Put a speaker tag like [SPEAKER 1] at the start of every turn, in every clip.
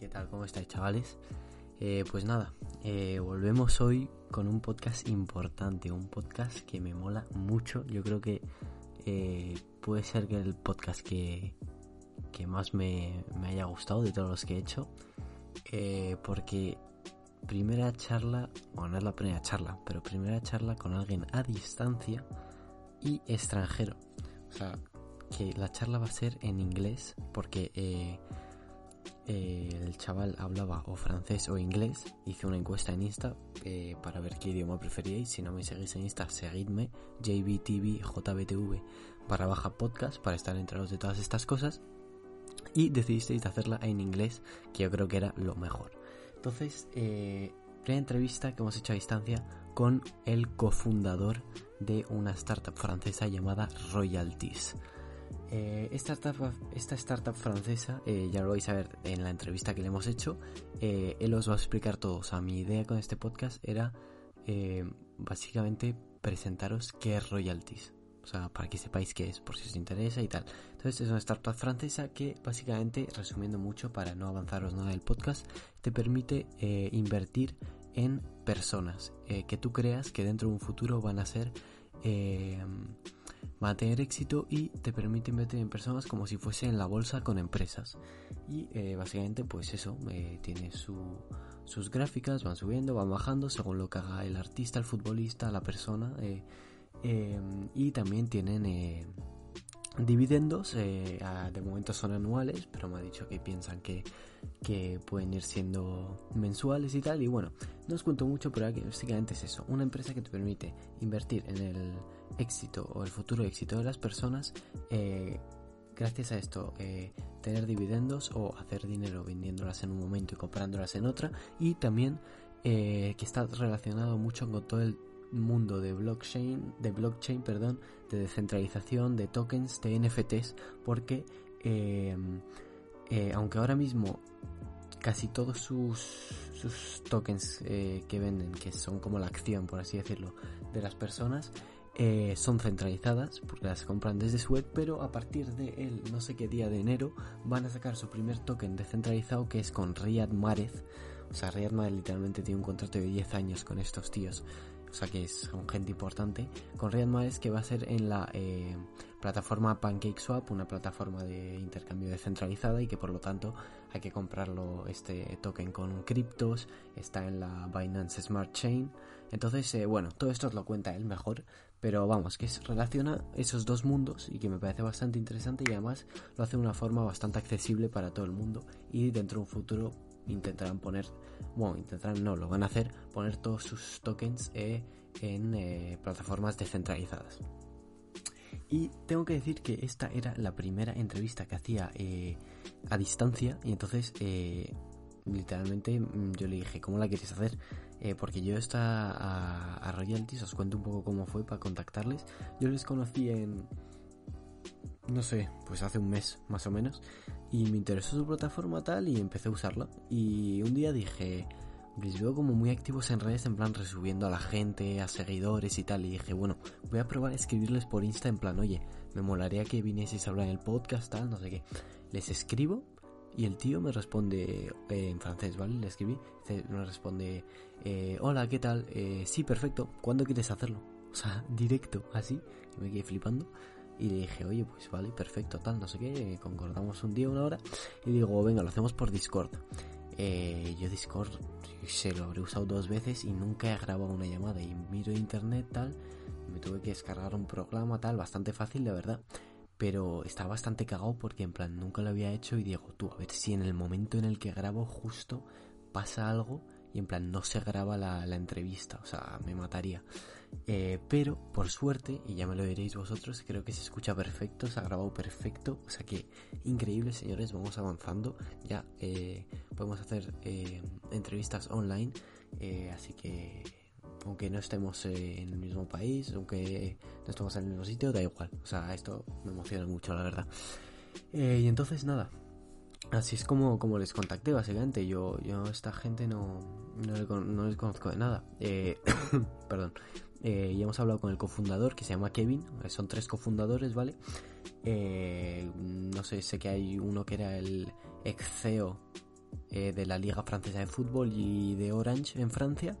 [SPEAKER 1] ¿Qué tal? ¿Cómo estáis, chavales? Eh, pues nada, eh, volvemos hoy con un podcast importante, un podcast que me mola mucho. Yo creo que eh, puede ser que el podcast que, que más me, me, haya gustado de todos los que he hecho. porque primera charla, bueno, no es la primera charla, pero primera charla con alguien a distancia y extranjero. O sea, que la charla va a ser en inglés porque eh, eh, el chaval hablaba o francés o inglés. Hice una encuesta en Insta eh, para ver qué idioma preferíais. Si no me seguís en Insta, seguidme JBTV, JBTV para baja podcast para estar enterados de todas estas cosas. Y decidisteis hacerla en inglés, que yo creo que era lo mejor. Entonces, eh, primera entrevista que hemos hecho a distancia con el cofundador de una startup francesa llamada Royalties. Eh, esta, startup, esta, startup, francesa, eh, ya lo vais a ver en la entrevista que le hemos hecho, eh, él os va a explicar todo. O sea, mi idea con este podcast era básicamente presentaros qué es royalties. O sea, para que sepáis qué es, por si os interesa y tal. Entonces es una startup francesa que básicamente, resumiendo mucho para no avanzaros nada del podcast, te permite invertir en personas que tú creas que dentro de un futuro van a ser va a tener éxito y te permite invertir en personas como si fuese en la bolsa con empresas. Y eh, básicamente pues eso, eh, tiene sus gráficas, van subiendo, van bajando según lo que haga el artista, el futbolista, la persona. Eh, y también tienen dividendos, de momento son anuales, pero me ha dicho que piensan que, que pueden ir siendo mensuales y tal. Y bueno, no os cuento mucho, pero básicamente es eso, una empresa que te permite invertir en el éxito o el futuro éxito de las personas, eh, gracias a esto, eh, tener dividendos o hacer dinero vendiéndolas en un momento y comprándolas en otra, y también eh, que está relacionado mucho con todo el mundo de blockchain, de blockchain, perdón, de descentralización, de tokens, de NFTs, porque aunque ahora mismo casi todos sus, sus tokens que venden, que son como la acción, por así decirlo, de las personas, eh, son centralizadas porque las compran desde su web, pero a partir de el no sé qué día de enero van a sacar su primer token descentralizado que es con Riyad Mahrez. O sea, Riyad Mahrez literalmente tiene un contrato de 10 años con estos tíos. O sea que es un gente importante. Con Riyad Mahrez que va a ser en la eh, plataforma PancakeSwap, una plataforma de intercambio descentralizada y que por lo tanto hay que comprarlo este token con criptos. Está en la Binance Smart Chain. Entonces, eh, bueno, todo esto os lo cuenta él mejor, pero vamos, que relaciona esos dos mundos y que me parece bastante interesante y además lo hace de una forma bastante accesible para todo el mundo y dentro de un futuro intentarán poner, bueno, intentarán no, lo van a hacer, poner todos sus tokens eh, en eh, plataformas descentralizadas. Y tengo que decir que esta era la primera entrevista que hacía a distancia y entonces literalmente mm, yo le dije, ¿cómo la quieres hacer? Eh, porque yo esta a, a, Royalties, os cuento un poco cómo fue para contactarles. Yo les conocí en, no sé, pues hace un mes más o menos, y me interesó su plataforma tal y empecé a usarla. Y un día dije, les veo como muy activos en redes, en plan resubiendo a la gente, a seguidores y tal. Y dije, bueno, voy a probar a escribirles por Insta en plan, oye, me molaría que vinieseis a hablar en el podcast, tal, no sé qué. Les escribo y el tío me responde eh, en francés, ¿vale? Le escribí, me responde, eh, hola, ¿qué tal? Eh, sí, perfecto, ¿cuándo quieres hacerlo? O sea, directo, así, y me quedé flipando. Y le dije, oye, pues vale, perfecto, tal, no sé qué, concordamos un día, una hora. Y digo, venga, lo hacemos por Discord. yo Discord, se lo habré usado dos veces y nunca he grabado una llamada. Y miro internet, tal, me tuve que descargar un programa, tal, bastante fácil, de verdad pero estaba bastante cagado porque en plan nunca lo había hecho y digo, tú, a ver si en el momento en el que grabo justo pasa algo en plan no se graba la, entrevista, o sea, me mataría. Eh, pero por suerte, y ya me lo diréis vosotros, creo que se escucha perfecto, se ha grabado perfecto, o sea que increíble señores, vamos avanzando, ya eh, podemos hacer eh, entrevistas online, así que aunque no estemos en el mismo país, aunque no estemos en el mismo sitio, da igual. O sea, esto me emociona mucho, la verdad. Y entonces nada, así es como, como les contacté, básicamente. Yo, yo a esta gente no, no, les conozco de nada. Eh, perdón. eh, y hemos hablado con el cofundador que se llama Kevin, son tres cofundadores, ¿vale? Eh, no sé, sé que hay uno que era el ex CEO eh, de la Liga Francesa de Fútbol y de Orange en Francia,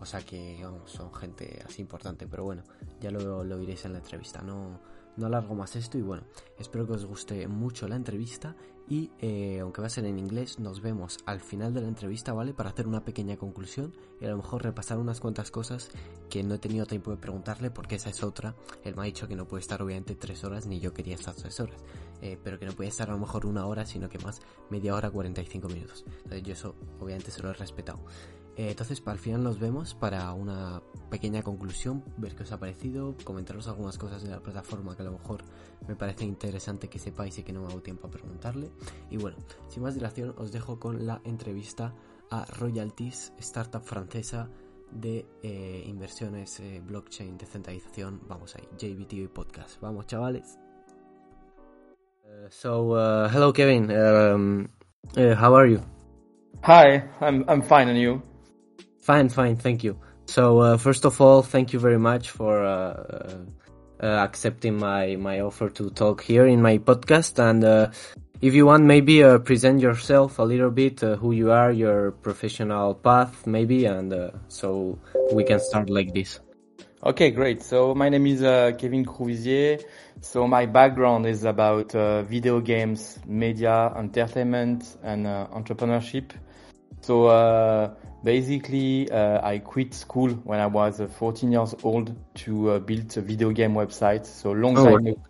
[SPEAKER 1] o sea que son gente así importante, pero bueno, ya lo, lo iréis en la entrevista, no, no alargo más esto y bueno, espero que os guste mucho la entrevista y eh, aunque va a ser en inglés, nos vemos al final de la entrevista, ¿vale? Para hacer una pequeña conclusión y a lo mejor repasar unas cuantas cosas que no he tenido tiempo de preguntarle porque esa es otra. Él me ha dicho que no puede estar obviamente tres horas ni yo quería estar tres horas, eh, pero que no puede estar a lo mejor una hora, sino que más media hora, 45 minutos. Entonces yo eso obviamente se lo he respetado. Eh, entonces, para el final nos vemos para una pequeña conclusión, ver qué os ha parecido, comentaros algunas cosas de la plataforma que a lo mejor me parece interesante que sepáis y que no me hago tiempo a preguntarle. Y bueno, sin más dilación, os dejo con la entrevista a Royalties, startup francesa de eh, inversiones, eh, blockchain, descentralización. Vamos ahí, JBTV Podcast. Vamos, chavales. Uh, so, uh, hello, Kevin. Um, uh, how are you?
[SPEAKER 2] Hi, I'm I'm fine, and you?
[SPEAKER 1] Fine, fine, thank you. So uh, first of all, thank you very much for uh, uh, accepting my my offer to talk here in my podcast. And uh, if you want, maybe uh, present yourself a little bit, uh, who you are, your professional path, maybe, and so we can start like this.
[SPEAKER 2] Okay, great. So my name is Kevin Crouvizier. So my background is about video games, media, entertainment, and entrepreneurship. So Basically, uh, I quit school when I was uh, 14 years old to uh, build a video game website. So long oh, time ago.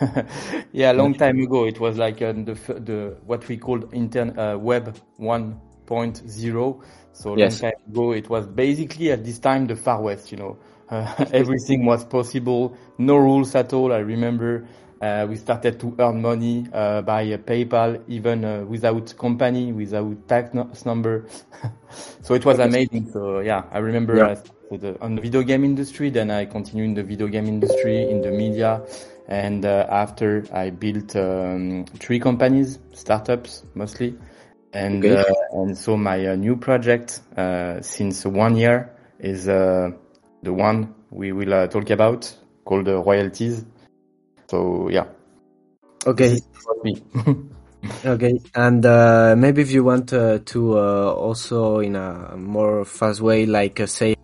[SPEAKER 2] yeah, long time ago. It was like uh, the the what we called intern uh, web 1.0. So yes. long time ago, it was basically at this time the far west. You know, uh, everything was possible, no rules at all. I remember uh, we started to earn money uh, by uh, PayPal, even uh, without company, without tax no number. so it was amazing. So yeah, I remember yeah. The, on the video game industry. Then I continued in the video game industry, in the media, and uh, after I built um, three companies, startups mostly, and okay. Uh, and so my new project since one year is the one we will talk about called Royaltiz. So yeah.
[SPEAKER 1] Okay. me. okay, and uh, maybe if you want uh, to uh, also in a more fast way, like uh, say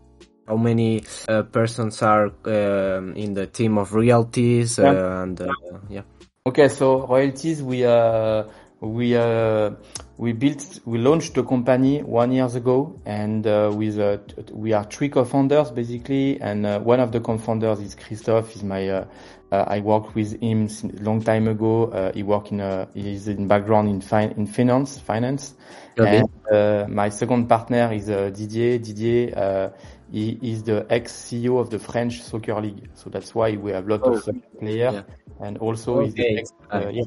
[SPEAKER 1] how many uh, persons are um, in the team of Royaltiz uh, yeah. and yeah.
[SPEAKER 2] Okay, so Royaltiz we are we are we built we launched the company one years ago and uh, with uh, we are three co-founders basically and uh, one of the co-founders is Christophe is my uh, I worked with him a long time ago. Uh, he worked in a, he's in background in fin- in finance, finance. Okay. And, uh, my second partner is Didier. Didier, he is the ex-CEO of the French Soccer League. So that's why we have a lot oh, of soccer players. Yeah. And also okay. he's the ex, yeah,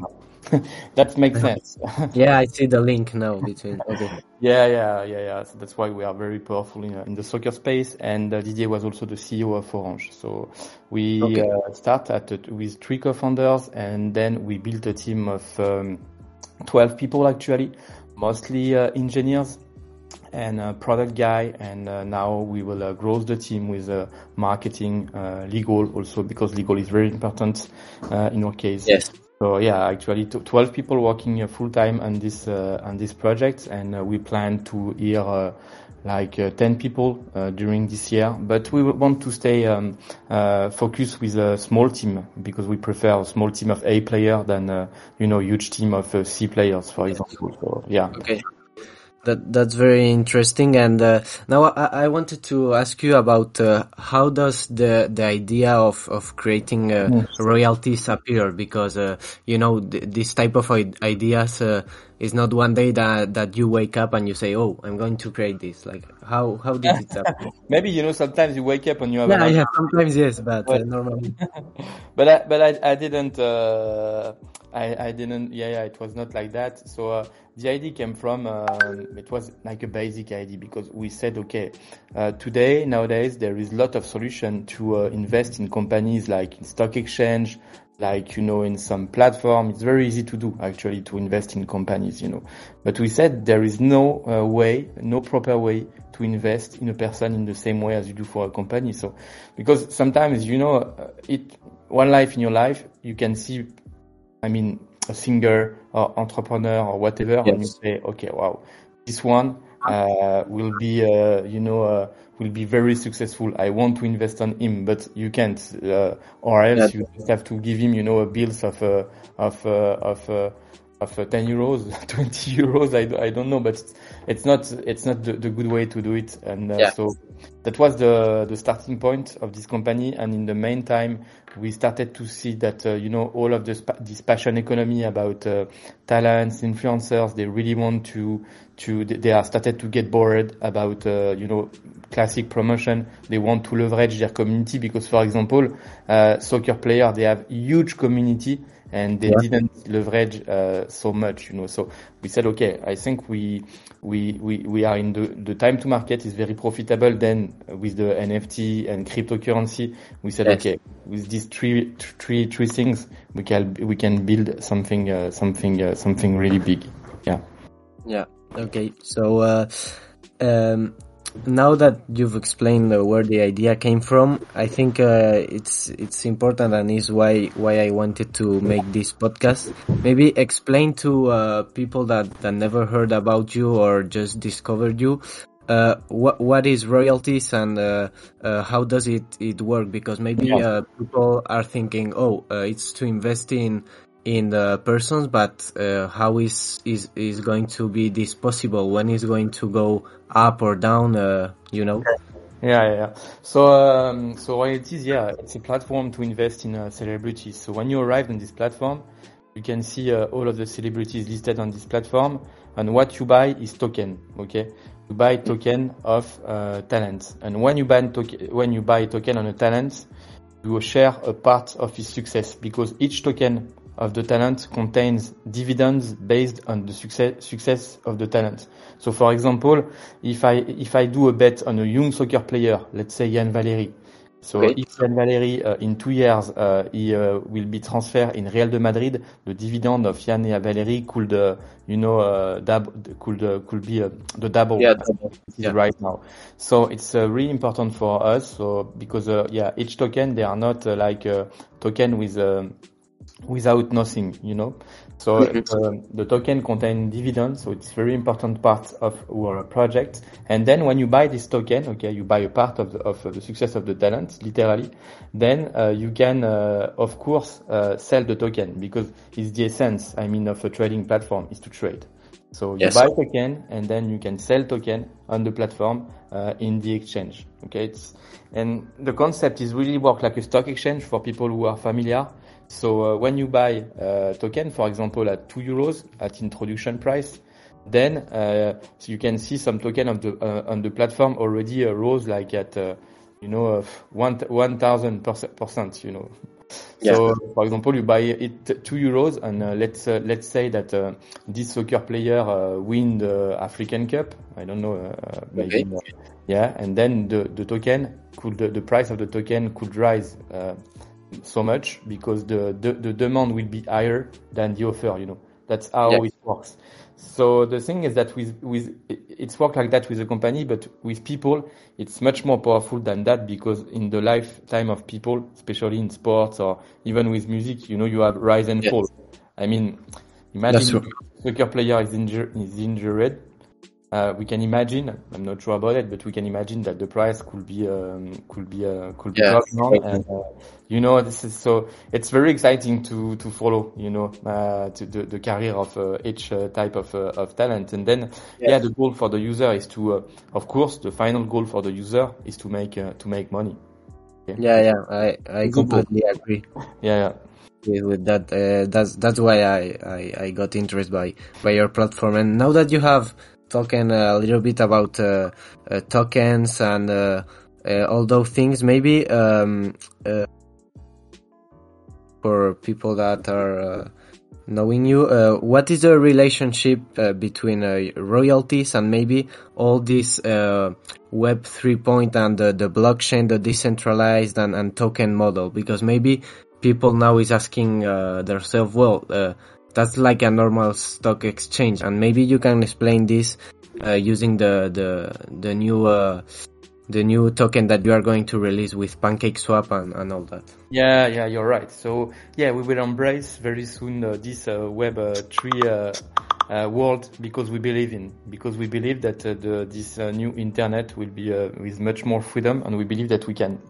[SPEAKER 2] that makes sense.
[SPEAKER 1] yeah, I see the link now between. Okay.
[SPEAKER 2] Yeah, yeah, yeah, yeah. So that's why we are very powerful in, uh, in the soccer space. And uh, Didier was also the CEO of Orange. So we okay. uh, start at uh, with three co-founders, and then we built a team of um, twelve people actually, mostly uh, engineers and a product guy. And uh, now we will grow the team with marketing, legal also because legal is very important in our case.
[SPEAKER 1] Yes.
[SPEAKER 2] So yeah, actually, 12 people working uh, full time on this uh, on this project, and uh, we plan to hire uh, like uh, 10 people uh, during this year. But we want to stay um, focused with a small team because we prefer a small team of A player than you know huge team of C players, for example. So yeah.
[SPEAKER 1] Okay. That that's very interesting. And uh, now I, I, wanted to ask you about uh, how does the the idea of of creating uh, yes. Royaltiz appear? Because uh, you know th this type of ideas uh, is not one day that that you wake up and you say, "Oh, I'm going to create this." Like how how did it happen?
[SPEAKER 2] Maybe you know sometimes you wake up and you have
[SPEAKER 1] yeah yeah sometimes yes, but uh, normally.
[SPEAKER 2] but I, but I I didn't. I, I didn't, yeah, yeah, it was not like that. So uh, the idea came from, um, it was like a basic idea because we said, okay, uh, today, nowadays, there is a lot of solution to uh, invest in companies like in stock exchange, like, you know, in some platform. It's very easy to do actually to invest in companies, you know. But we said there is no uh, way, no proper way to invest in a person in the same way as you do for a company. So, because sometimes, you know, uh, it, one life in your life, you can see, I mean, a singer or entrepreneur or whatever, yes. and you say, okay, wow, this one, uh, will be, uh, you know, uh, will be very successful. I want to invest on him, but you can't, uh, or else you just have to give him, you know, a bills of, uh, of, uh, of, uh, of uh, 10 euros, 20 euros. I, I don't know, but it's not, it's not the, the good way to do it. And uh, yeah. so that was the, the starting point of this company. And in the meantime, we started to see that, uh, you know, all of this, this passion economy about uh, talents, influencers, they really want to, to, they are started to get bored about, uh, you know, classic promotion. They want to leverage their community because, for example, uh, soccer player, they have huge community and they yeah. didn't leverage uh, so much, you know. So we said, okay, I think we we we, we are in the the time to market is very profitable. Then with the NFT and cryptocurrency, we said, yes. okay, with these three three three things, we can we can build something uh, something uh, something really big. Yeah.
[SPEAKER 1] Yeah. Okay. So. Uh, um, now that you've explained uh, where the idea came from, I think uh, it's it's important and is why why I wanted to make this podcast. Maybe explain to uh, people that, that never heard about you or just discovered you uh, what what is Royaltiz and uh, uh, how does it it work? Because maybe people are thinking, oh, it's to invest in in the persons, but uh, how is is is going to be this possible? When is going to go up or down? Uh, you know.
[SPEAKER 2] Yeah, yeah. yeah. So, um, so Royaltiz, yeah, it's a platform to invest in uh, celebrities. So when you arrive on this platform, you can see uh, all of the celebrities listed on this platform, and what you buy is token. Okay, you buy token of uh, talent, and when you buy token, when you buy token on a talent, you will share a part of his success because each token of the talent contains dividends based on the success, success of the talent. So for example, if I, if I do a bet on a young soccer player, let's say Yan Valery, so if Yan Valery uh, in two years uh, he uh, will be transferred in Real de Madrid, the dividend of Yan Valery could, uh, you know, uh, dab- could uh, could be the double
[SPEAKER 1] yeah, double.
[SPEAKER 2] Yeah. right now. So it's really important for us. So because yeah, each token they are not like a token with without nothing, you know. So uh, the token contains dividends, so it's very important part of our project. And then when you buy this token, okay, you buy a part of the, of the success of the talent, literally. Then uh, you can, uh, of course, uh, sell the token because it's the essence. I mean, of a trading platform is to trade. So you yes. buy token and then you can sell token on the platform uh, in the exchange. Okay, it's, and the concept is really work like a stock exchange for people who are familiar. So uh, when you buy a token, for example, at two euros at introduction price, then uh, so you can see some token of the uh, on the platform already uh, rose like at uh, you know one one thousand percent. You know. Yeah. So, for example, you buy it two euros, and uh, let's let's say that this soccer player win the African Cup. I don't know, maybe. Okay. yeah, and then the the token could the, the price of the token could rise so much because the, the, the demand will be higher than the offer, you know. That's how yes. it works. So the thing is that with, with, it's worked like that with a company, but with people, it's much more powerful than that because in the lifetime of people, especially in sports or even with music, you know, you have rise and yes. fall. I mean, imagine a soccer player is injured, is injured uh, we can imagine. I'm not sure about it, but we can imagine that the price could be um, could be uh, could be yeah, dropping and uh, you know this is so it's very exciting to to follow you know uh, to the, the career of uh, each uh, type of of talent and then yes. yeah the goal for the user is to of course the final goal for the user is to make to make money.
[SPEAKER 1] Okay? Yeah, yeah, I I completely agree.
[SPEAKER 2] Yeah,
[SPEAKER 1] yeah with that. Uh, that's that's why I, I, I got interested by by your platform. And now that you have talking a little bit about uh, uh, tokens and uh, all those things. Maybe um, for people that are knowing you, uh, what is the relationship uh, between uh, Royaltiz and maybe all this Web 3.0 and the, the blockchain, the decentralized and, and token model? Because maybe people now is asking themselves, well, that's like a normal stock exchange, and maybe you can explain this uh, using the the the new uh, the new token that you are going to release with PancakeSwap and, and all that.
[SPEAKER 2] Yeah, yeah, you're right. So yeah, we will embrace very soon uh, this uh, Web uh, three uh, uh, world because we believe in because we believe that uh, the, this new internet will be with much more freedom, and we believe that we can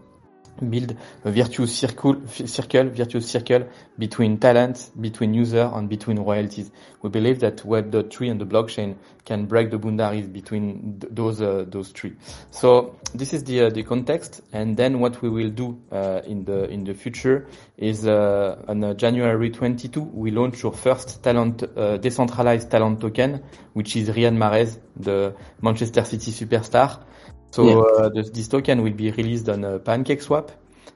[SPEAKER 2] build a virtuous circle, circle, virtuous circle between talent, between user, and between Royaltiz. We believe that Web.3 and the blockchain can break the boundaries between th those uh, those three. So this is the uh, the context, and then what we will do uh, in the in the future is uh, on uh, January 22 we launch our first talent uh, decentralized talent token, which is Riyad Mahrez, the Manchester City superstar. So yeah. uh, this, this, token will be released on uh, PancakeSwap,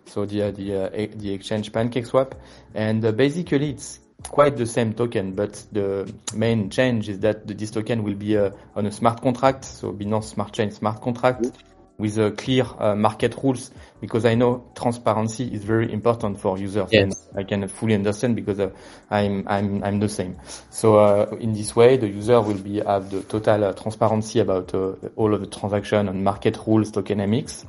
[SPEAKER 2] so the uh, the uh, the exchange PancakeSwap, and basically it's quite the same token, but the main change is that this token will be on a smart contract, so Binance Smart Chain smart contract. Mm-hmm with a clear uh, market rules because I know transparency is very important for users yes. and I can fully understand because uh, I'm I'm I'm the same. So uh, in this way, the user will be have the total uh, transparency about uh, all of the transaction and market rules, tokenomics.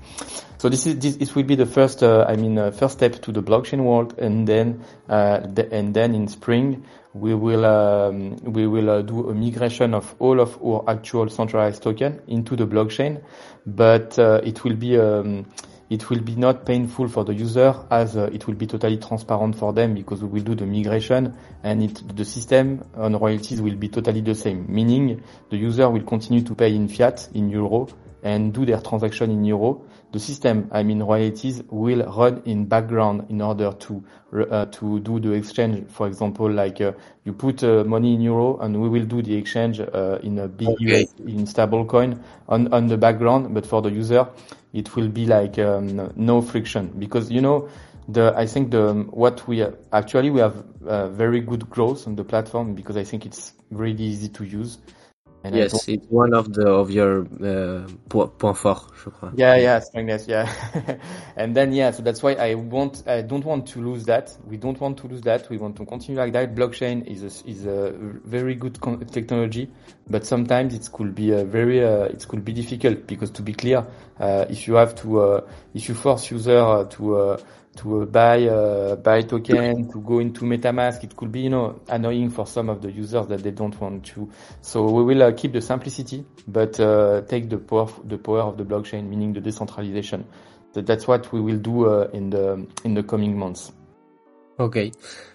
[SPEAKER 2] So this is this it will be the first uh, I mean first step to the blockchain world, and then the, and then in spring we will um, we will uh, do a migration of all of our actual centralized token into the blockchain, but uh, it will be um, it will be not painful for the user as uh, it will be totally transparent for them because we will do the migration and it, the system on Royaltiz will be totally the same, meaning the user will continue to pay in fiat in euro and do their transaction in euro the system, I mean Royaltiz, will run in background in order to uh, to do the exchange. For example, like uh, you put uh, money in euro, and we will do the exchange uh, in a big okay. in stable coin on on the background. But for the user, it will be like um, no friction because you know the I think the what we actually we have uh, very good growth on the platform because I think it's really easy to use.
[SPEAKER 1] And yes, it's one of the of your uh, point fort, je crois.
[SPEAKER 2] Yeah, yeah, strengthness, yeah. and then yeah, so that's why I want I don't want to lose that. We don't want to lose that. We want to continue like that. Blockchain is a, is a very good technology, but sometimes it could be a very uh, it could be difficult because to be clear, uh, if you have to uh, if you force user to uh, to uh, buy uh, buy token to go into MetaMask. It could be you know annoying for some of the users that they don't want to. So we will uh, keep the simplicity, but uh, take the power the power of the blockchain, meaning the decentralization. So that's what we will do uh, in the in the coming months.
[SPEAKER 1] Okay,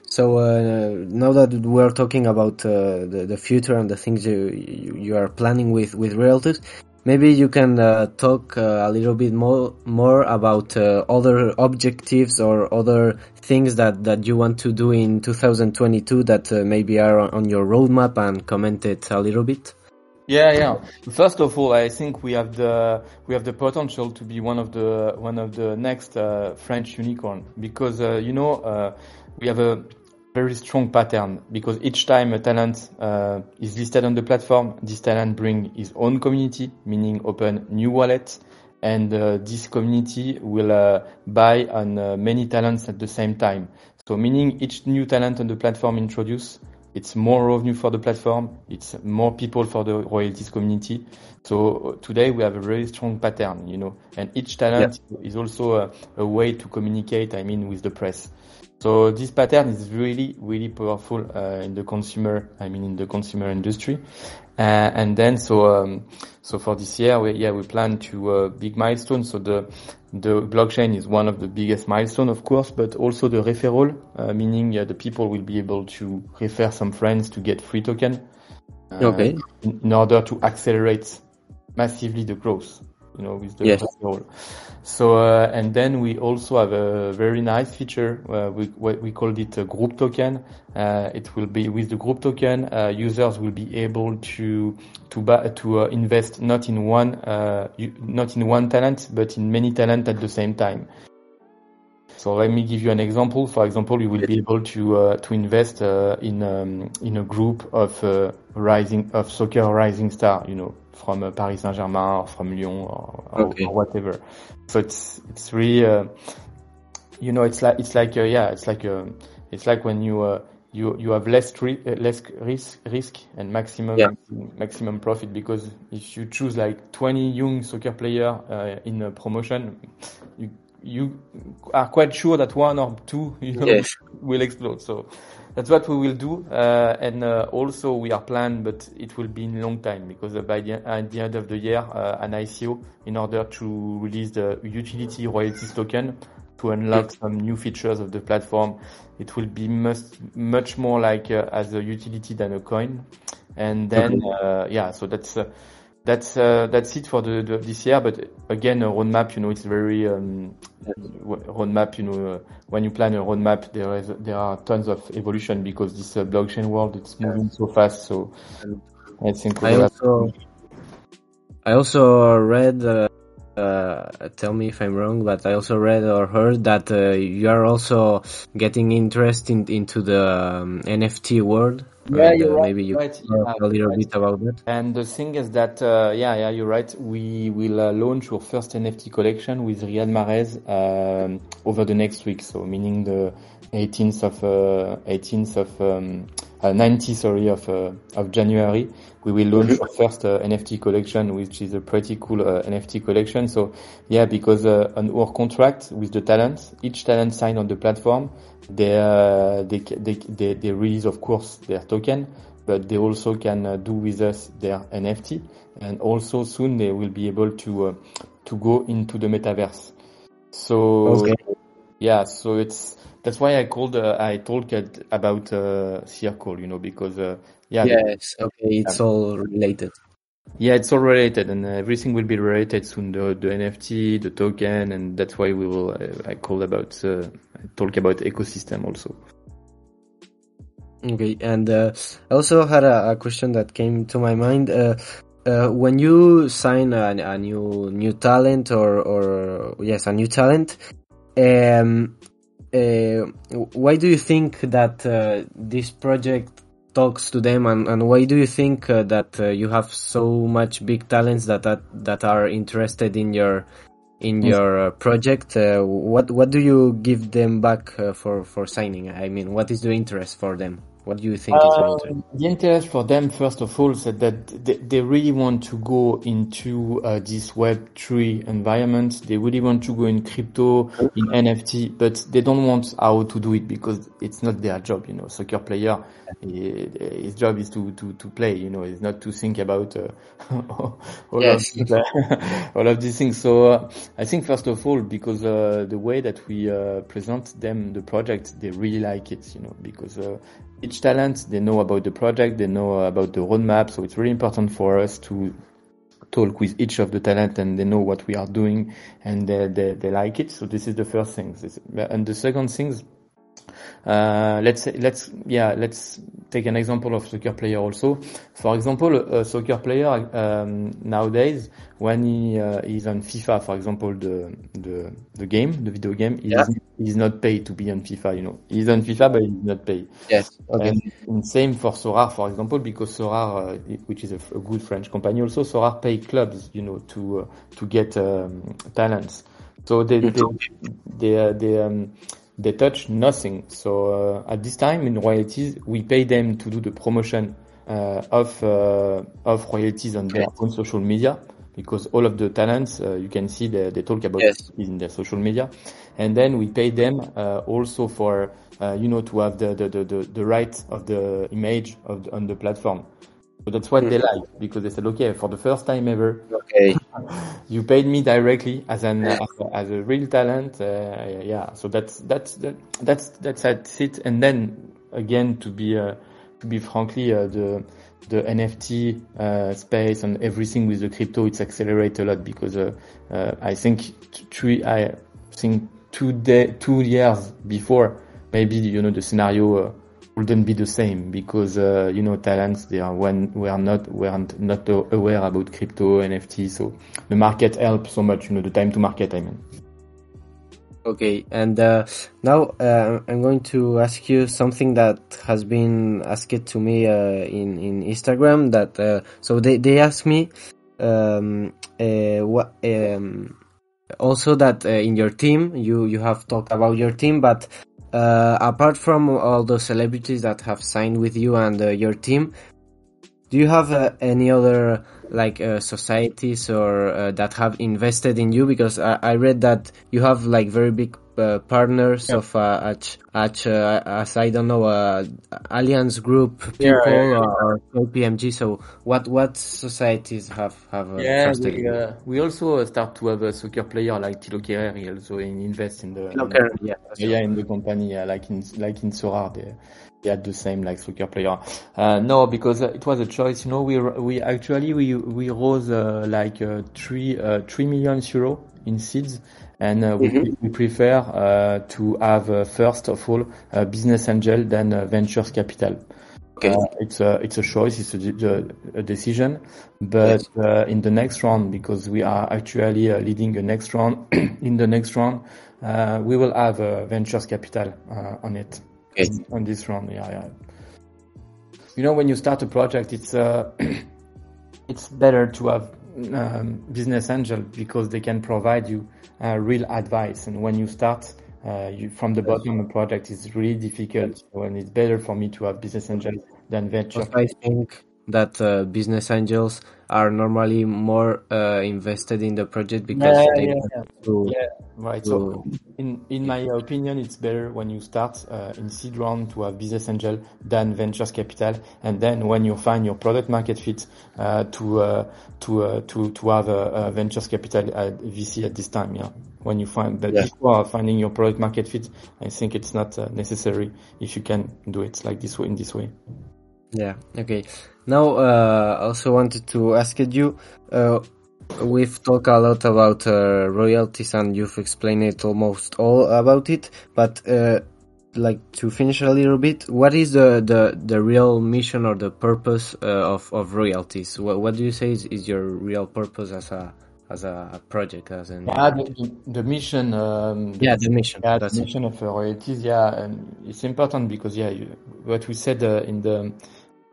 [SPEAKER 1] so uh, now that we're talking about the the future and the things you you are planning with with Royaltiz, Maybe you can uh, talk uh, a little bit more more about uh, other objectives or other things that, that you want to do in 2022 that uh, maybe are on your roadmap and comment it a little bit.
[SPEAKER 2] Yeah, yeah. First of all, I think we have the we have the potential to be one of the one of the next uh, French unicorn because uh, you know we have a very strong pattern because each time a talent uh, is listed on the platform, this talent bring his own community, meaning open new wallets, and uh, this community will uh, buy on uh, many talents at the same time. So meaning each new talent on the platform introduce, it's more revenue for the platform, it's more people for the Royaltiz community. So uh, today we have a very strong pattern, you know, and each talent yeah. is also a, a way to communicate, I mean, with the press. So this pattern is really, really powerful uh, in the consumer, I mean, in the consumer industry. Uh, and then, so, um, so for this year, we, yeah, we plan to uh, big milestone. So the, the blockchain is one of the biggest milestone, of course, but also the referral, uh, meaning the people will be able to refer some friends to get free token.
[SPEAKER 1] Uh, okay.
[SPEAKER 2] In, in order to accelerate massively the growth you know, with the yes. So, uh, and then we also have a very nice feature. Uh, we we called it a group token. Uh, it will be with the group token, uh, users will be able to to buy, to uh, invest not in one uh, not in one talent, but in many talent at the same time. So let me give you an example. For example, you will be able to to invest in um, in a group of rising of soccer rising star. You know, from uh, Paris Saint-Germain or from Lyon or, okay. or, whatever. So it's it's really uh, you know it's like it's like uh, yeah it's like uh, it's like when you uh, you you have less tri- uh, less risk risk and maximum
[SPEAKER 1] Yeah.
[SPEAKER 2] maximum profit because if you choose like 20 young soccer player uh, in a promotion, you you are quite sure that one or two you know,
[SPEAKER 1] Yes.
[SPEAKER 2] will explode. So that's what we will do. Uh, and uh, also we are planned, but it will be in long time because uh, by the at the end of the year, uh, an ICO in order to release the utility Royaltiz token to unlock some new features of the platform. It will be much much more like uh, as a utility than a coin. And then uh, yeah, so that's. That's uh, that's it for the, the this year. But again, a roadmap, you know, it's very um, roadmap. You know, uh, when you plan a roadmap, there is there are tons of evolution because this uh, blockchain world it's moving so fast. So I think
[SPEAKER 1] I also I also read. Uh, uh, tell me if I'm wrong, but I also read or heard that uh, you are also getting interested in, into the um, NFT world.
[SPEAKER 2] Yeah,
[SPEAKER 1] And,
[SPEAKER 2] you're
[SPEAKER 1] uh,
[SPEAKER 2] right,
[SPEAKER 1] Maybe you
[SPEAKER 2] you're right,
[SPEAKER 1] can talk
[SPEAKER 2] yeah,
[SPEAKER 1] a little
[SPEAKER 2] right.
[SPEAKER 1] bit about that.
[SPEAKER 2] And the thing is that, uh, yeah, yeah, you're right. We will uh, launch our first NFT collection with Riyad Mahrez um, over the next week. So meaning the 18th of uh, 18th of um, uh, 90, sorry, of uh, of January. We will launch our first uh, NFT collection, which is a pretty cool uh, NFT collection. So yeah, because uh, on our contract with the talents, each talent signed on the platform, they uh, they, they they they release of course their token, but they also can uh, do with us their NFT, and also soon they will be able to uh, to go into the metaverse. So
[SPEAKER 1] Okay.
[SPEAKER 2] yeah, so it's that's why I called uh, I talked about uh, circle, you know, because uh, yeah,
[SPEAKER 1] Yes. Okay. It's all related.
[SPEAKER 2] yeah, it's all related, and everything will be related soon. The the NFT, the token, and that's why we will. Uh, I call about uh, talk about ecosystem also.
[SPEAKER 1] Okay, and uh, I also had a, a question that came to my mind. Uh, uh, when you sign a, a new new talent or or yes, a new talent, um, why do you think that uh, this project talks to them, and, and why do you think uh, that uh, you have so much big talents that that, that are interested in your in your uh, project? Uh, what what do you give them back uh, for for signing? I mean, what is the interest for them? What do you think is?
[SPEAKER 2] Um, the interest for them, first of all, said that they, they really want to go into uh, this Web three environment. They really want to go in crypto, in NFT, but they don't want how to do it because it's not their job. You know, soccer player, eh, his job is to to to play. You know, it's not to think about uh, all
[SPEAKER 1] Yes.
[SPEAKER 2] of these, all of these things. So uh, I think first of all, because uh, the way that we uh, present them the project, they really like it. You know, because uh, each talent they know about the project, they know about the roadmap. So it's really important for us to talk with each of the talent and they know what we are doing and they, they, they like it. So this is the first thing. This- And the second thing, uh, let's let's, yeah, let's take an example of soccer player also. For example, a soccer player, um, nowadays, when he uh, is on FIFA, for example, the, the, the game, the video game, he
[SPEAKER 1] Yeah.
[SPEAKER 2] is, he's not paid to be on FIFA, you know. He's on FIFA, but he's not paid.
[SPEAKER 1] Yes. Okay.
[SPEAKER 2] And, and same for Sorare, for example, because Sorare, uh, which is a, a good French company, also Sorare pay clubs, you know, to uh, to get um, talents. So they they they uh, they, um, they touch nothing. So uh, at this time in Royaltiz, we pay them to do the promotion uh, of uh, of Royaltiz on their own social media because all of the talents uh, you can see they, they talk about
[SPEAKER 1] Yes.
[SPEAKER 2] in their social media, and then we pay them uh, also for uh, you know to have the the, the, the, the right of the image of the, on the platform. So that's what they like because they said, okay, for the first time ever,
[SPEAKER 1] Okay.
[SPEAKER 2] you paid me directly as an as, a, as a real talent. Uh, yeah, so that's that's that, that's that's that's it. And then again, to be uh, to be frankly, uh, the the NFT uh, space and everything with the crypto, it's accelerated a lot because uh, uh, I think three, I think two day, two years before, maybe you know the scenario uh, wouldn't be the same because uh, you know talents they are when we are not we are not aware about crypto NFT, so the market helps so much. You know the time to market. I mean.
[SPEAKER 1] Okay, and uh, now uh, I'm going to ask you something that has been asked to me uh, in in Instagram. That uh, so they they ask me um, uh, what um, also that in your team you you have talked about your team, but uh, apart from all the celebrities that have signed with you and uh, your team, do you have uh, any other like uh, societies or uh, that have invested in you? Because I, I read that you have like very big uh, partners of uh, at, uh, as I don't know uh, Allianz Group people
[SPEAKER 2] Yeah, yeah, yeah.
[SPEAKER 1] or KPMG. So what what societies have have uh,
[SPEAKER 2] Yeah, we, uh, we also start to have a soccer player like Thilo Kehrer. He also invest in the
[SPEAKER 1] Okay, yeah, that's
[SPEAKER 2] yeah in the company like in like in Sorare. They, they had the same like soccer player. Uh, no, because it was a choice. You know, we we actually we we rose uh, like uh, three uh, three million euro in seeds. And uh, we,
[SPEAKER 1] Mhm.
[SPEAKER 2] we prefer uh, to have uh, first of all a business angel than uh, ventures capital.
[SPEAKER 1] Okay.
[SPEAKER 2] Uh, it's a it's a choice, it's a, a decision. But
[SPEAKER 1] Yes.
[SPEAKER 2] uh, in the next round, because we are actually uh, leading the next round, in the next round, uh, we will have uh, ventures capital uh, on it
[SPEAKER 1] Okay.
[SPEAKER 2] on this round. Yeah, yeah. You know, when you start a project, it's uh, it's better to have um, business angel because they can provide you uh, real advice. And when you start uh, you, from the bottom, a project is really difficult. So, and it's better for me to have business angels than venture.
[SPEAKER 1] I think that uh, business angels are normally more uh, invested in the project because
[SPEAKER 2] Yeah,
[SPEAKER 1] they
[SPEAKER 2] yeah,
[SPEAKER 1] want
[SPEAKER 2] yeah.
[SPEAKER 1] to,
[SPEAKER 2] Yeah, right.
[SPEAKER 1] to
[SPEAKER 2] So, in in my opinion, it's better when you start uh, in seed round to have business angel than ventures capital, and then when you find your product market fit, uh, to uh, to uh, to to have a, a ventures capital at VC at this time. Yeah, when you find, but
[SPEAKER 1] Yeah.
[SPEAKER 2] before finding your product market fit, I think it's not uh, necessary if you can do it like this way in this way.
[SPEAKER 1] Yeah. Okay. Now, uh, I also wanted to ask you. Uh, we've talked a lot about uh, Royaltiz, and you've explained it almost all about it. But uh, like to finish a little bit, what is the the, the real mission or the purpose uh, of of Royaltiz? What what do you say is, is your real purpose as a as a project as an
[SPEAKER 2] Yeah, the, the mission. Um,
[SPEAKER 1] yeah the mission.
[SPEAKER 2] Yeah, the
[SPEAKER 1] it.
[SPEAKER 2] mission of uh, Royaltiz, yeah, and it's important because yeah, you, what we said uh, in the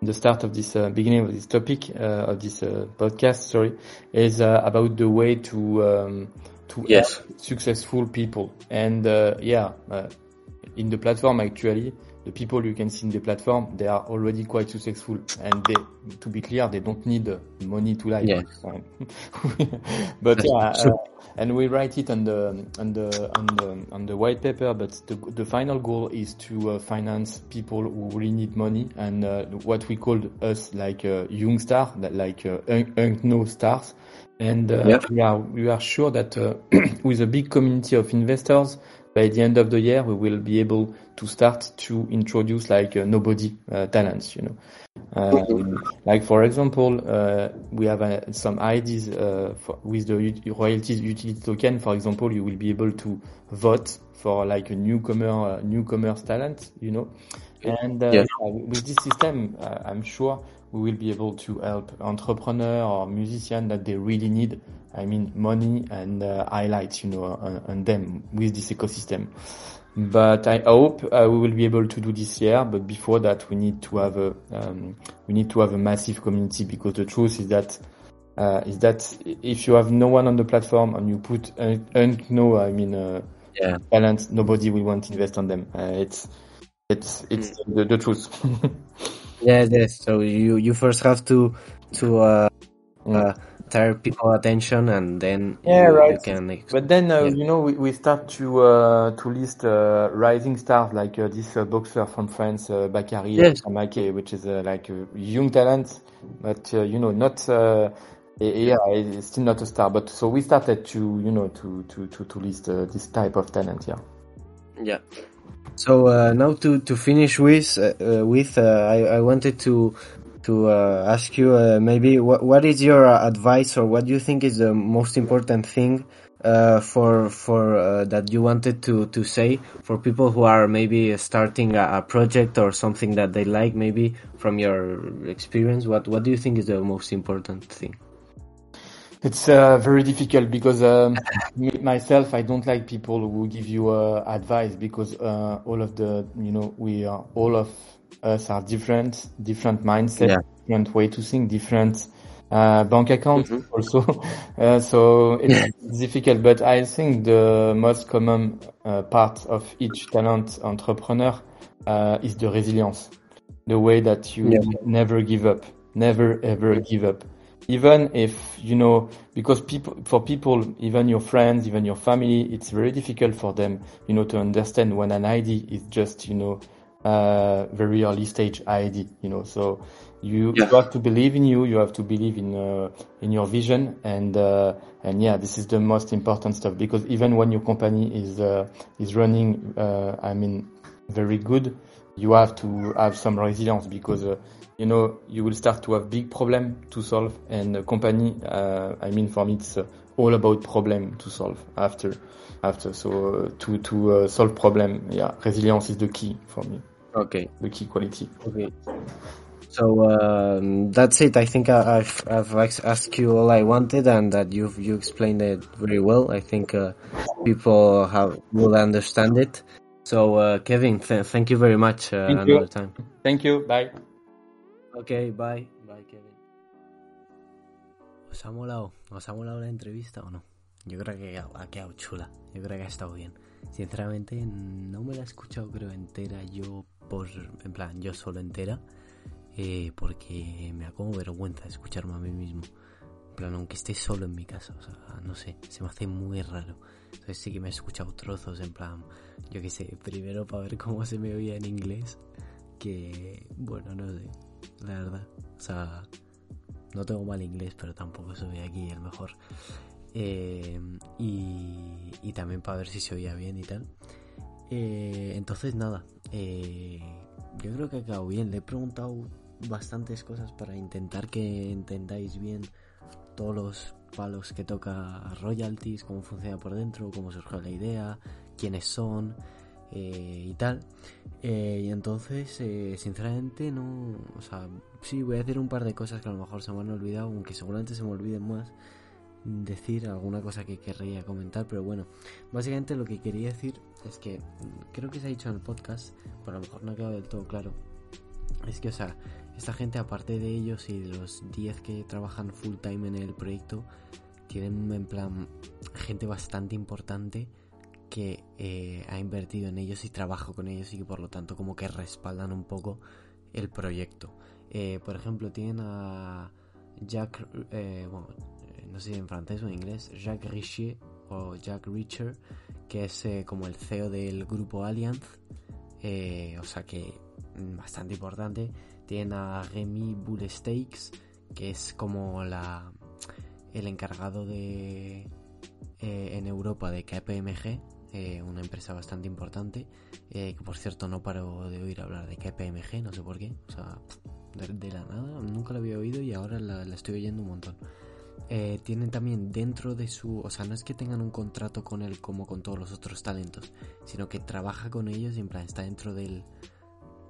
[SPEAKER 2] the start of this uh, beginning of this topic uh, of this uh, podcast, sorry, is uh, about the way to um, to
[SPEAKER 1] Yes.
[SPEAKER 2] help successful people, and uh, yeah, uh, in the platform actually, the people you can see in the platform, they are already quite successful, and they, to be clear, they don't need uh, money to live.
[SPEAKER 1] Yes.
[SPEAKER 2] but yeah, uh, and we write it on the on the on the on the white paper. But the the final goal is to uh, finance people who really need money and uh, what we call us like uh, young star, like uh, un- unknown stars. And uh,
[SPEAKER 1] Yeah.
[SPEAKER 2] we are we are sure that uh, with a big community of investors, by the end of the year, we will be able to start to introduce like uh, nobody uh, talents, you know. Um, like for example, uh, we have uh, some ideas uh, for, with the Royaltiz utility token. For example, you will be able to vote for like a newcomer, uh, newcomers talent, you know. And uh,
[SPEAKER 1] Yeah.
[SPEAKER 2] with this system, uh, I'm sure we will be able to help entrepreneur or musician that they really need. I mean, money and uh, highlights, you know, on, on them with this ecosystem. But I hope uh, we will be able to do this year. But before that, we need to have a um, we need to have a massive community because the truth is that uh, is that if you have no one on the platform and you put un- no, I mean, uh,
[SPEAKER 1] Yeah.
[SPEAKER 2] talent, nobody will want to invest on them. Uh, it's it's it's
[SPEAKER 1] Mm.
[SPEAKER 2] the, the truth.
[SPEAKER 1] Yes, yes. So you you first have to to uh,
[SPEAKER 2] Mm.
[SPEAKER 1] Tire people attention, and then
[SPEAKER 2] Yeah,
[SPEAKER 1] you,
[SPEAKER 2] right.
[SPEAKER 1] you.
[SPEAKER 2] But then, uh,
[SPEAKER 1] Yeah.
[SPEAKER 2] you know, we, we start to uh, to list uh, rising stars like uh, this uh, boxer from France, uh, Bakary
[SPEAKER 1] Yes.
[SPEAKER 2] Amake, which is uh, like a young talent, but uh, you know, not yeah, it's still not a star. But so we started to you know to to to, to list uh, this type of talent. Yeah.
[SPEAKER 1] Yeah. So uh, now to to finish with with uh, I I wanted to to uh, ask you uh, maybe what what is your uh, advice or what do you think is the most important thing for for that you wanted to to say for people who are maybe starting a, a project or something that they like maybe from your experience? What what do you think is the most important thing?
[SPEAKER 2] It's uh, very difficult because um, myself, I don't like people who give you uh, advice because uh, all of the, you know, we are all of us are different, different mindset,
[SPEAKER 1] Yeah.
[SPEAKER 2] different way to think, different uh, bank account mm-hmm. also. Uh, so it's difficult, but I think the most common uh, part of each talent entrepreneur uh, is the resilience, the way that you yeah. never give up, never ever give up. Even if, you know, because people, for people, even your friends, even your family, it's very difficult for them, you know, to understand when an idea is just, you know, uh, very early stage idea, you know, so you, yeah. you have to believe in you. You have to believe in uh, in your vision, and uh, and yeah, this is the most important stuff because even when your company is uh, is running, uh, I mean, very good, you have to have some resilience because uh, you know you will start to have big problem to solve, and the company, uh, I mean, for me, it's all about problem to solve after after. So to to solve problem, yeah, resilience is the key for me.
[SPEAKER 1] Okay,
[SPEAKER 2] the key quality.
[SPEAKER 1] Okay. So um, that's it. I think I, have I've asked you all I wanted, and that you've you explained it very well. I think uh, people have will understand it. So uh, Kevin, th thank you very much. Uh, thank another you. time.
[SPEAKER 2] Thank you. Bye.
[SPEAKER 1] Okay. Bye. Bye, Kevin. ¿Os ha molado? ¿Os ha molado la entrevista o no? Yo creo que ha quedado chula. Yo creo que ha estado bien. Sinceramente, no me la he escuchado creo entera yo en plan, yo solo entera eh, porque me da como vergüenza escucharme a mí mismo. En plan, aunque esté solo en mi casa, o sea, no sé, se me hace muy raro. Entonces sí que me he escuchado trozos, en plan, yo qué sé, primero para ver cómo se me oía en inglés, que, bueno, no sé, la verdad. O sea, no tengo mal inglés, pero tampoco soy aquí el mejor. Eh, y, también para ver si se oía bien y tal. Eh, entonces, nada, eh, yo creo que ha quedado bien. Le he preguntado bastantes cosas para intentar que entendáis bien todos los palos que toca royalties, cómo funciona por dentro, cómo surgió la idea, quiénes son eh, y tal. Eh, y entonces, eh, sinceramente, no. O sea, sí, voy a decir un par de cosas que a lo mejor se me han olvidado, aunque seguramente se me olviden más. Decir alguna cosa que querría comentar, pero bueno, básicamente lo que quería decir es que creo que se ha dicho en el podcast, pero a lo mejor no ha quedado del todo claro. Es que, o sea, esta gente, aparte de ellos y de los 10 que trabajan full time en el proyecto, tienen en plan gente bastante importante que eh, ha invertido en ellos y trabaja con ellos y que por lo tanto como que respaldan un poco el proyecto. Eh, por ejemplo, tienen a Jack, eh, bueno, no sé si en francés o en inglés, Jacques Richier o Jack Richer, que es como el CEO del grupo Allianz, o sea que mm, bastante importante. Tiene a Remy Bullestakes, que es como la el encargado de eh, en Europa de KPMG, eh, una empresa bastante importante, eh, que por cierto no paro de oír hablar de KPMG, no sé por qué, o sea, de, la nada, nunca lo había oído y ahora la, estoy oyendo un montón. Tienen también dentro de su, o sea, no es que tengan un contrato con él como con todos los otros talentos, sino que trabaja con ellos y en plan está dentro del,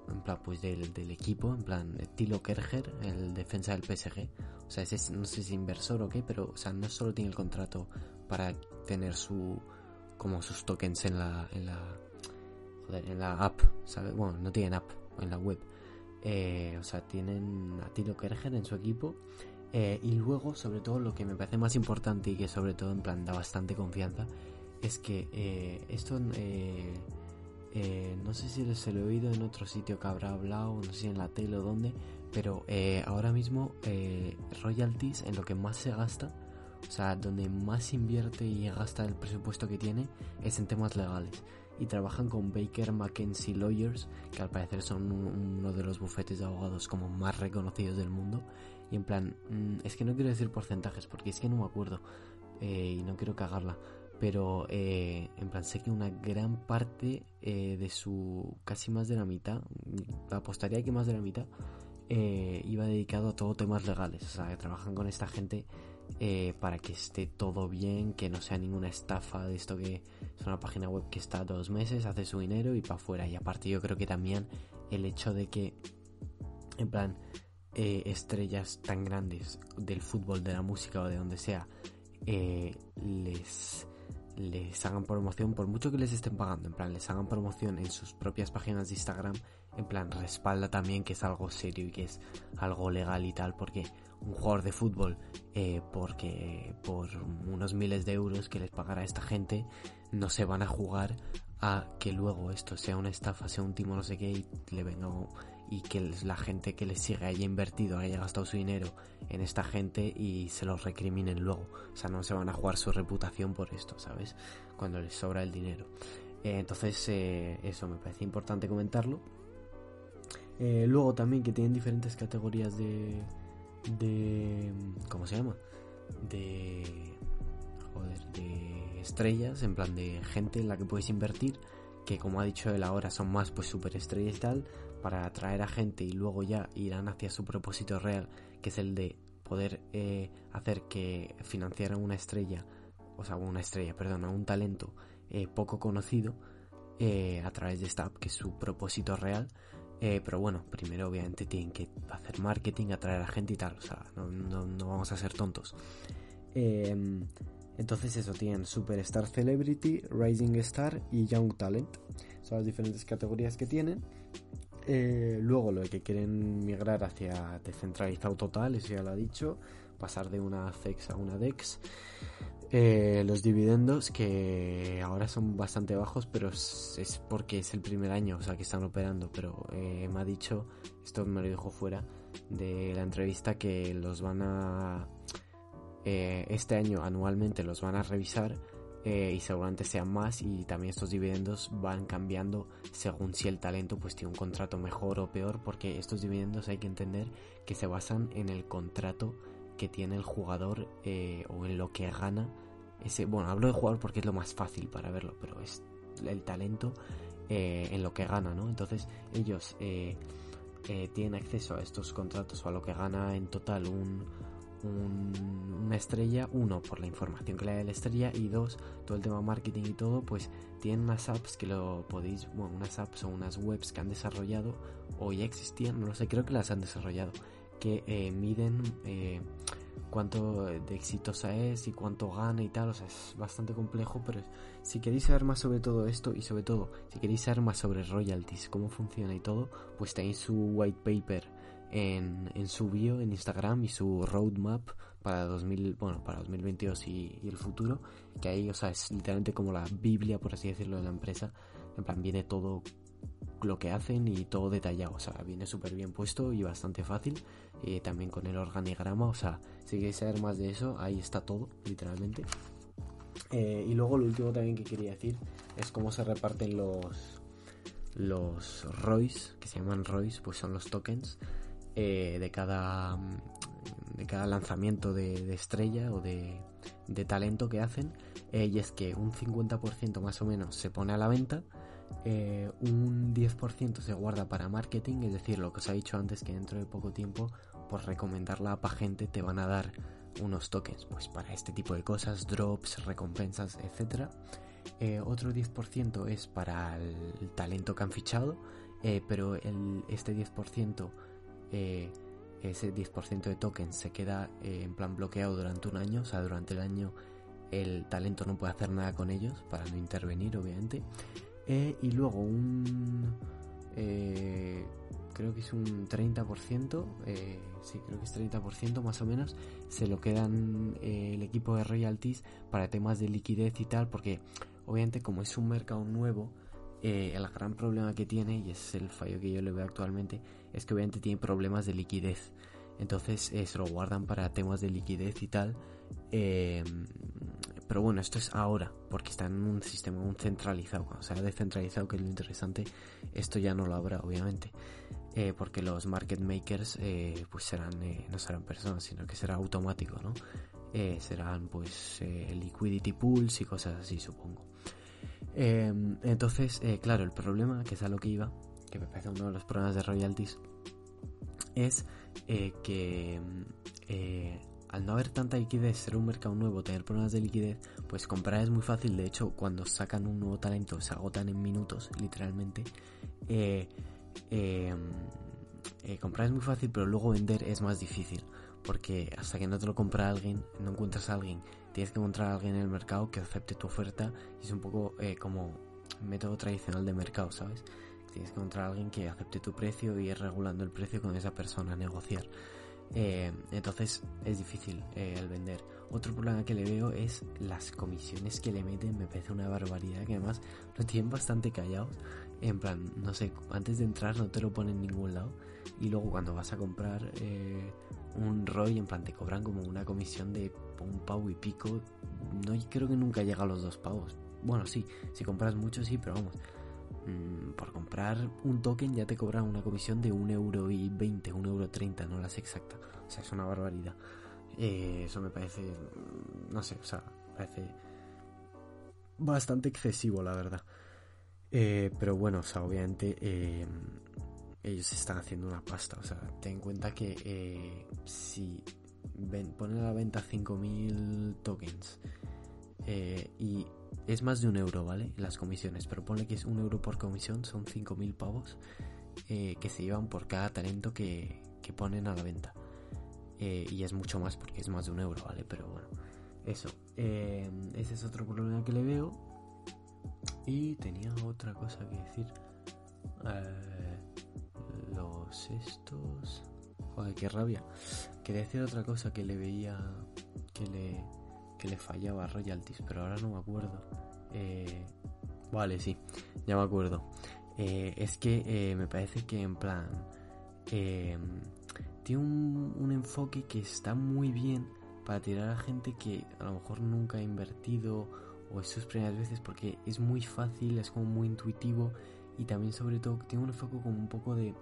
[SPEAKER 1] en plan, pues del, del equipo, en plan, Tilo Kerger, el defensa del PSG. O sea, ese, no sé si es inversor o qué, pero, o sea, no solo tiene el contrato para tener su, como sus tokens en la, en la, joder, en la app, ¿sabes? Bueno, no tienen app, en la web. Eh, o sea, tienen a Tilo Kerger en su equipo. Eh, y luego, sobre todo, lo que me parece más importante y que sobre todo en plan da bastante confianza, es que eh, esto eh, no sé si se lo he oído en otro sitio que habrá hablado, no sé si en la tele o dónde, pero eh, ahora mismo eh, royalties en lo que más se gasta, o sea, donde más invierte y gasta el presupuesto que tiene, es en temas legales. Y trabajan con Baker McKenzie Lawyers, que al parecer son uno de los bufetes de abogados como más reconocidos del mundo. Y en plan, mm, es que no quiero decir porcentajes, porque es que no me acuerdo y no quiero cagarla pero eh, en plan sé que una gran parte eh, de su casi más de la mitad apostaría que más de la mitad eh, iba dedicado a todo temas legales. O sea que trabajan con esta gente para que esté todo bien que no sea ninguna estafa de esto que es una página web que está dos meses hace su dinero y para afuera y aparte yo creo que también el hecho de que en plan estrellas tan grandes del fútbol de la música o de donde sea les les hagan promoción, por mucho que les estén pagando, en plan, les hagan promoción en sus propias páginas de Instagram, en plan, respalda también que es algo serio y que es algo legal y tal, porque un jugador de fútbol, eh, porque por unos miles de euros que les pagará esta gente, no se van a jugar a que luego esto sea una estafa, sea un timo no sé qué y le venga y que la gente que les sigue haya invertido, haya gastado su dinero en esta gente y se los recriminen luego. O sea, no se van a jugar su reputación por esto, ¿sabes? Cuando les sobra el dinero. Eh, entonces, eh, eso me parece importante comentarlo. Eh, luego también que tienen diferentes categorías de... de ¿Cómo se llama? De... Joder, de estrellas, en plan de gente en la que puedes invertir que como ha dicho él ahora son más pues superestrellas y tal para atraer a gente y luego ya irán hacia su propósito real, que es el de poder eh, hacer que financiaran una estrella, o sea, una estrella, perdón, un talento eh, poco conocido eh, a través de esta app, que es su propósito real. pero bueno, primero obviamente tienen que hacer marketing, atraer a gente y tal, o sea, no, no vamos a ser tontos. Em, entonces eso, tienen Superstar Celebrity, Rising Star y Young Talent. Son las diferentes categorías que tienen. Eh, luego lo que quieren migrar hacia descentralizado total, eso ya lo ha dicho, pasar de una CEX a una DEX. Eh, los dividendos que ahora son bastante bajos, pero es, porque es el primer año, o sea, que están operando. Pero eh, me ha dicho, esto me lo dijo fuera de la entrevista, que los van a... este año anualmente los van a revisar eh, y seguramente sean más y también estos dividendos van cambiando según si el talento pues tiene un contrato mejor o peor porque estos dividendos hay que entender que se basan en el contrato que tiene el jugador eh, o en lo que gana ese bueno hablo de jugador porque es lo más fácil para verlo pero es el talento eh, en lo que gana no entonces ellos tienen acceso a estos contratos o a lo que gana en total un una estrella, uno, por la información que le da la estrella y dos, todo el tema marketing y todo, pues tienen unas apps que lo podéis, bueno, unas apps o unas webs que han desarrollado o ya existían, no lo sé, creo que las han desarrollado, que eh, miden eh, cuánto de exitosa es y cuánto gana y tal, o sea, es bastante complejo, pero si queréis saber más sobre todo esto y sobre todo, si queréis saber más sobre royalties, cómo funciona y todo, pues tenéis su white paper en, en su bio en Instagram y su roadmap para 2000, bueno, para 2022 y, y, el futuro, que ahí, o sea, es literalmente como la Biblia, por así decirlo, de la empresa. En plan, viene todo lo que hacen y todo detallado, o sea, viene súper bien puesto y bastante fácil. y también con el organigrama, o sea, si queréis saber más de eso, ahí está todo, literalmente. Eh, y luego lo último también que quería decir es cómo se reparten los los ROIs, que se llaman ROIs, pues son los tokens eh, de, cada, de cada lanzamiento de, estrella o de, talento que hacen. Eh, y es que un 50% más o menos se pone a la venta, eh, un 10% se guarda para marketing, es decir, lo que os he dicho antes que dentro de poco tiempo, por recomendarla a gente te van a dar unos tokens pues para este tipo de cosas, drops, recompensas, etc. otro 10% es para el, talento que han fichado, pero este 10% eh, ese 10% de tokens se queda eh, en plan bloqueado durante un año, o sea, durante el año el talento no puede hacer nada con ellos para no intervenir, obviamente. Eh, y luego un... creo que es un 30%, sí, creo que es 30% más o menos, se lo quedan el equipo de royalties para temas de liquidez y tal, porque obviamente como es un mercado nuevo, el gran problema que tiene, y es el fallo que yo le veo actualmente, es que obviamente tiene problemas de liquidez. Entonces eh, se lo guardan para temas de liquidez y tal. Em, pero bueno, esto es ahora, porque está en un sistema un centralizado. Cuando sea descentralizado, que es lo interesante, esto ya no lo habrá, obviamente. Eh, porque los market makers eh, pues serán, no serán personas, sino que será automático, ¿no? serán pues liquidity pools y cosas así, supongo. Em, entonces, claro, el problema, que es a lo que iba, que me parece uno de los problemas de royalties, es eh, que eh, al no haber tanta liquidez, ser un mercado nuevo, tener problemas de liquidez, pues comprar es muy fácil. De hecho, cuando sacan un nuevo talento, se agotan en minutos, literalmente. Eh, comprar es muy fácil, pero luego vender es más difícil. Porque hasta que no te lo compra alguien, no encuentras a alguien tienes que encontrar a alguien en el mercado que acepte tu oferta es un poco eh, como método tradicional de mercado, ¿sabes? Tienes que encontrar a alguien que acepte tu precio y ir regulando el precio con esa persona, negociar. Eh, entonces es difícil eh, el vender. Otro problema que le veo es las comisiones que le meten, me parece una barbaridad, que además lo tienen bastante callados. En plan, no sé, antes de entrar no te lo ponen en ningún lado. Y luego cuando vas a comprar eh, un ROI, en plan, te cobran como una comisión de un pavo y pico. No creo que nunca llega a los dos pavos. Bueno, sí, si compras mucho sí, pero vamos. Mm, por comprar un token ya te cobran una comisión de un euro y 20, un euro 30, no la sé exacta. O sea, es una barbaridad. Eh, eso me parece, no sé, o sea, parece bastante excesivo, la verdad. Eh, pero bueno, o sea, obviamente eh, ellos están haciendo una pasta. O sea, ten en cuenta que si ponen a la venta 5.000 tokens y es más de un euro, ¿vale? Las comisiones, pero ponle que es un euro por comisión, son 5.000 pavos eh, que se llevan por cada talento que, ponen a la venta. Eh, y es mucho más porque es más de un euro, ¿vale? Pero bueno, eso. Eh, ese es otro problema que le veo. Y tenía otra cosa que decir. Estos... Joder, qué rabia. Quería decir otra cosa que le veía que le le fallaba royalties, pero ahora no me acuerdo. Eh, vale, sí, ya me acuerdo. Eh, es que eh, me parece que en plan tiene un, un, enfoque que está muy bien para tirar a gente que a lo mejor nunca ha invertido o es sus primeras veces porque es muy fácil, es como muy intuitivo y también sobre todo tiene un enfoque como un poco de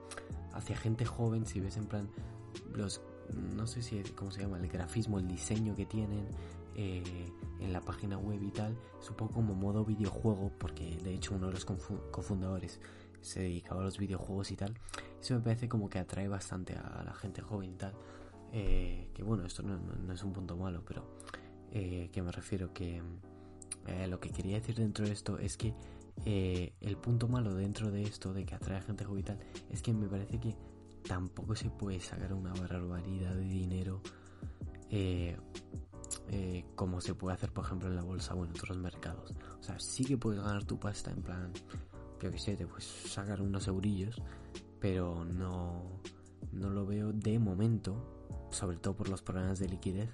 [SPEAKER 1] hacia gente joven si ves en plan los no sé si cómo se llama el grafismo el diseño que tienen eh, en la página web y tal, poco como modo videojuego, porque de hecho uno de los cofundadores se dedicaba a los videojuegos y tal. Eso me parece como que atrae bastante a la gente joven y tal. Eh, que bueno, esto no, es un punto malo, pero eh, me refiero que lo que quería decir dentro de esto es que el punto malo dentro de esto, de que atrae a gente joven y tal, es que me parece que tampoco se puede sacar una barbaridad de dinero eh, como se puede hacer, por ejemplo, en la bolsa o en otros mercados. O sea, sí que puedes ganar tu pasta en plan, yo que sé, te puedes sacar unos eurillos, pero no, no lo veo de momento, sobre todo por los problemas de liquidez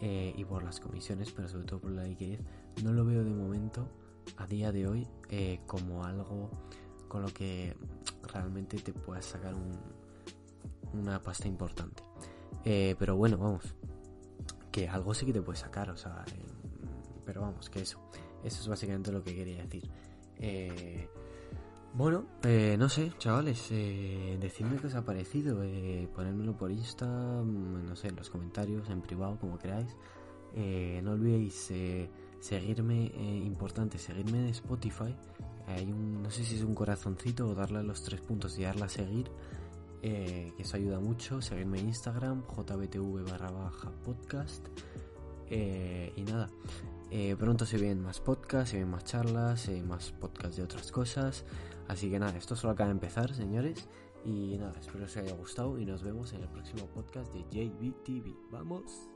[SPEAKER 1] eh, y por las comisiones, pero sobre todo por la liquidez, no lo veo de momento, a día de hoy, eh, como algo con lo que realmente te puedas sacar un, una pasta importante. pero bueno, vamos, que algo sí que te puede sacar, o sea, pero vamos, que eso, eso es básicamente lo que quería decir. Eh, bueno, eh, no sé, chavales, eh, decidme qué os ha parecido, eh, ponérmelo por Insta, mm, no sé, en los comentarios, en privado, como queráis. no olvidéis seguirme, importante, seguirme en Spotify. Hay un, no sé si es un corazoncito o darle los tres puntos y darle a seguir. Eh, que eso ayuda mucho. Seguirme en Instagram, jbtv barra baja podcast. Eh, y nada, eh, pronto se vienen más podcasts, se vienen más charlas, más podcasts de otras cosas. Así que nada, esto solo acaba de empezar, señores. Y nada, espero que os haya gustado y nos vemos en el próximo podcast de JBTV. ¡Vamos!